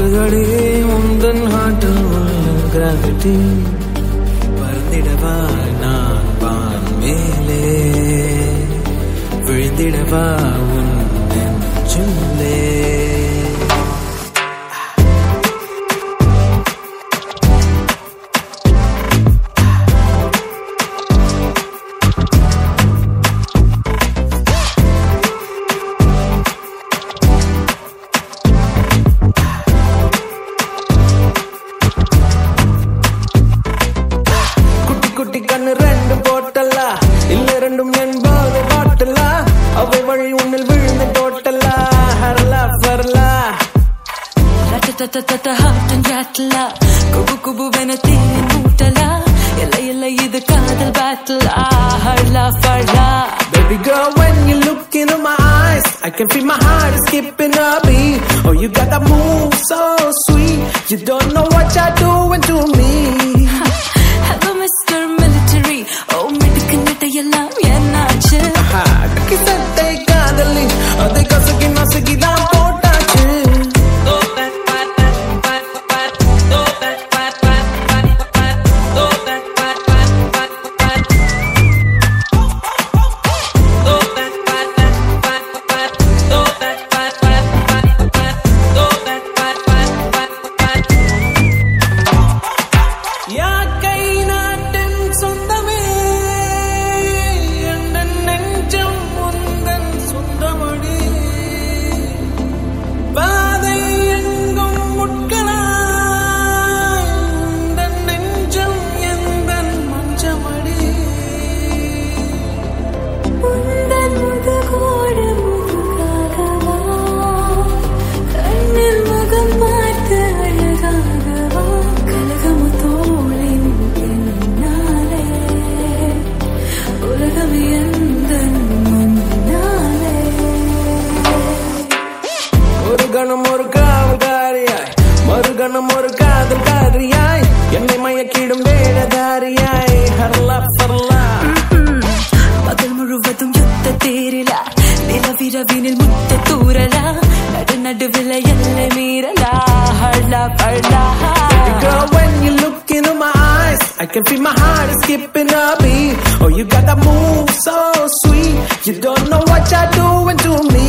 வாக்குகளே உந்தன் ஹார்ட்டில் உள்ள கிராவிட்டி பறந்திடவா? நான் வான் மேலே. விழுந்திடவா? கண்ணு ரெண்டு போட்டலா இல்ல ரெண்டும் என்பது பாட்டலா அவை வழி உன்னில் விழுந்து டோட்டலா ஹரலா ராட்டலா குபு குபுவென தீயின் மூட்டலா இல்லை இல்லை இது காதல் பேட்டலா ஹர்லா ஃபர்லா Baby girl, when you look into my eyes, I can feel my heart is skipping a beat. Oh, you got that move so sweet. You don't know what you're doing to me. காதலி மறுகணம் ஒரு காதல்காரியாய் என்னை மயக்கிடும் வேடதாரியாய் ஹர்லா ஃபர்லா பகல் முழுவதும் யுத்த தேரிலா நிலவிரவினில் முத்த தூரலா நடு நடுவில் எல்லை மீறலா ஹர்லா பர்லா Girl, when you look into my eyes, I can feel my heart is skipping a beat. Oh, you got that move so sweet. You don't know what you're doing to me.